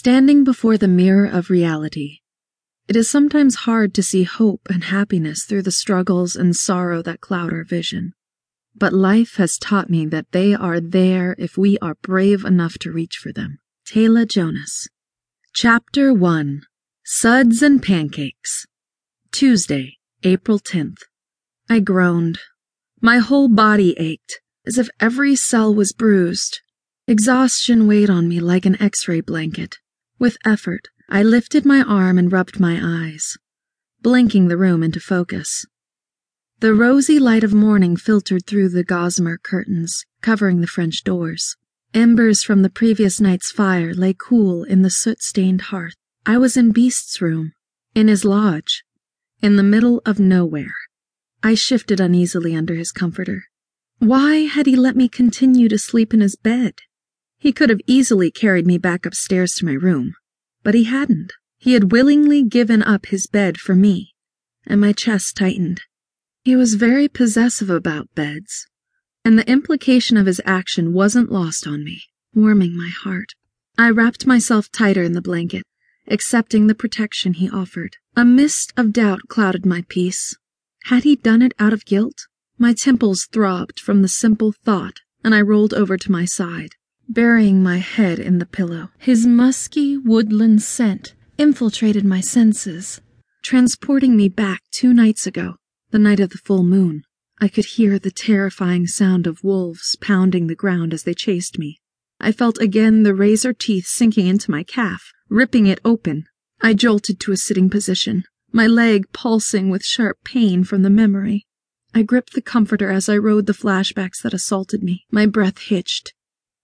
Standing before the mirror of reality, it is sometimes hard to see hope and happiness through the struggles and sorrow that cloud our vision. But life has taught me that they are there if we are brave enough to reach for them. Tayla Jonas. Chapter 1 Suds and Pancakes. Tuesday, April 10th. I groaned. My whole body ached, as if every cell was bruised. Exhaustion weighed on me like an x-ray blanket. With effort, I lifted my arm and rubbed my eyes, blinking the room into focus. The rosy light of morning filtered through the gossamer curtains, covering the French doors. Embers from the previous night's fire lay cool in the soot-stained hearth. I was in Beast's room, in his lodge, in the middle of nowhere. I shifted uneasily under his comforter. Why had he let me continue to sleep in his bed? He could have easily carried me back upstairs to my room, but he hadn't. He had willingly given up his bed for me, and my chest tightened. He was very possessive about beds, and the implication of his action wasn't lost on me, warming my heart. I wrapped myself tighter in the blanket, accepting the protection he offered. A mist of doubt clouded my peace. Had he done it out of guilt? My temples throbbed from the simple thought, and I rolled over to my side burying my head in the pillow. His musky woodland scent infiltrated my senses, transporting me back two nights ago, the night of the full moon. I could hear the terrifying sound of wolves pounding the ground as they chased me. I felt again the razor teeth sinking into my calf, ripping it open. I jolted to a sitting position, my leg pulsing with sharp pain from the memory. I gripped the comforter as I rode the flashbacks that assaulted me. My breath hitched,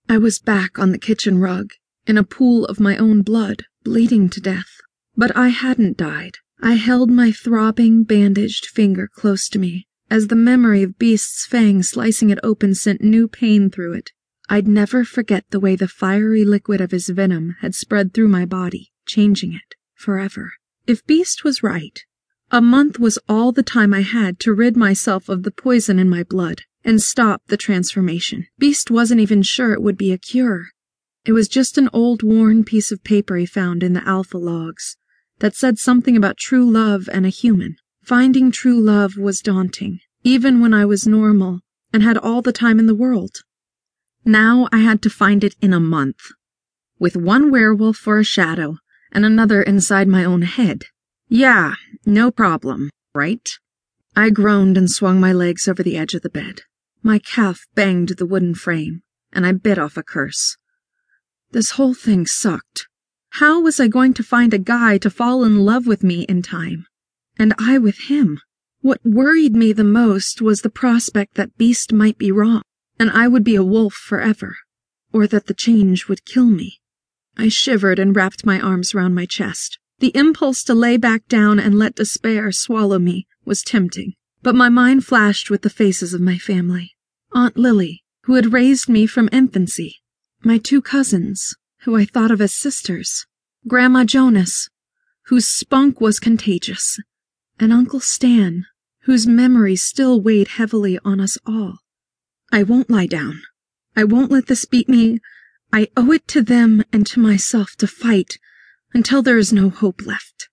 I was back on the kitchen rug, in a pool of my own blood, bleeding to death. But I hadn't died. I held my throbbing, bandaged finger close to me, as the memory of Beast's fang slicing it open sent new pain through it. I'd never forget the way the fiery liquid of his venom had spread through my body, changing it, forever. If Beast was right, a month was all the time I had to rid myself of the poison in my blood and stop the transformation. Beast wasn't even sure it would be a cure. It was just an old worn piece of paper he found in the alpha logs that said something about true love and a human. Finding true love was daunting, even when I was normal and had all the time in the world. Now I had to find it in a month, with one werewolf for a shadow and another inside my own head. Yeah, no problem, right? I groaned and swung my legs over the edge of the bed. My calf banged the wooden frame, and I bit off a curse. This whole thing sucked. How was I going to find a guy to fall in love with me in time? And I with him? What worried me the most was the prospect that Beast might be wrong, and I would be a wolf forever, or that the change would kill me. I shivered and wrapped my arms round my chest. The impulse to lay back down and let despair swallow me was tempting, but my mind flashed with the faces of my family. Aunt Lily, who had raised me from infancy, my two cousins, who I thought of as sisters, Grandma Jonas, whose spunk was contagious, and Uncle Stan, whose memory still weighed heavily on us all. I won't lie down. I won't let this beat me. I owe it to them and to myself to fight until there is no hope left.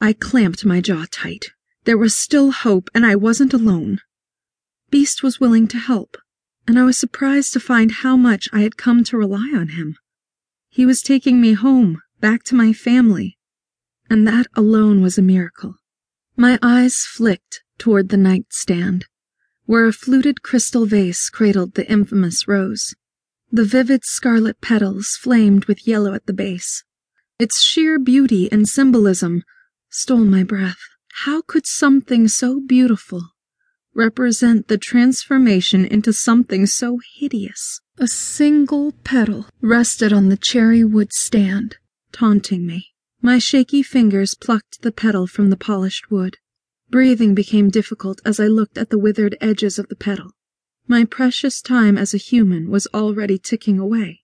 I clamped my jaw tight. There was still hope, and I wasn't alone. Beast was willing to help and I was surprised to find how much I had come to rely on him. He was taking me home, back to my family, and that alone was a miracle. My eyes flicked toward the nightstand, where a fluted crystal vase cradled the infamous rose. The vivid scarlet petals flamed with yellow at the base. Its sheer beauty and symbolism stole my breath. How could something so beautiful represent the transformation into something so hideous. A single petal rested on the cherry wood stand, taunting me. My shaky fingers plucked the petal from the polished wood. Breathing became difficult as I looked at the withered edges of the petal. My precious time as a human was already ticking away.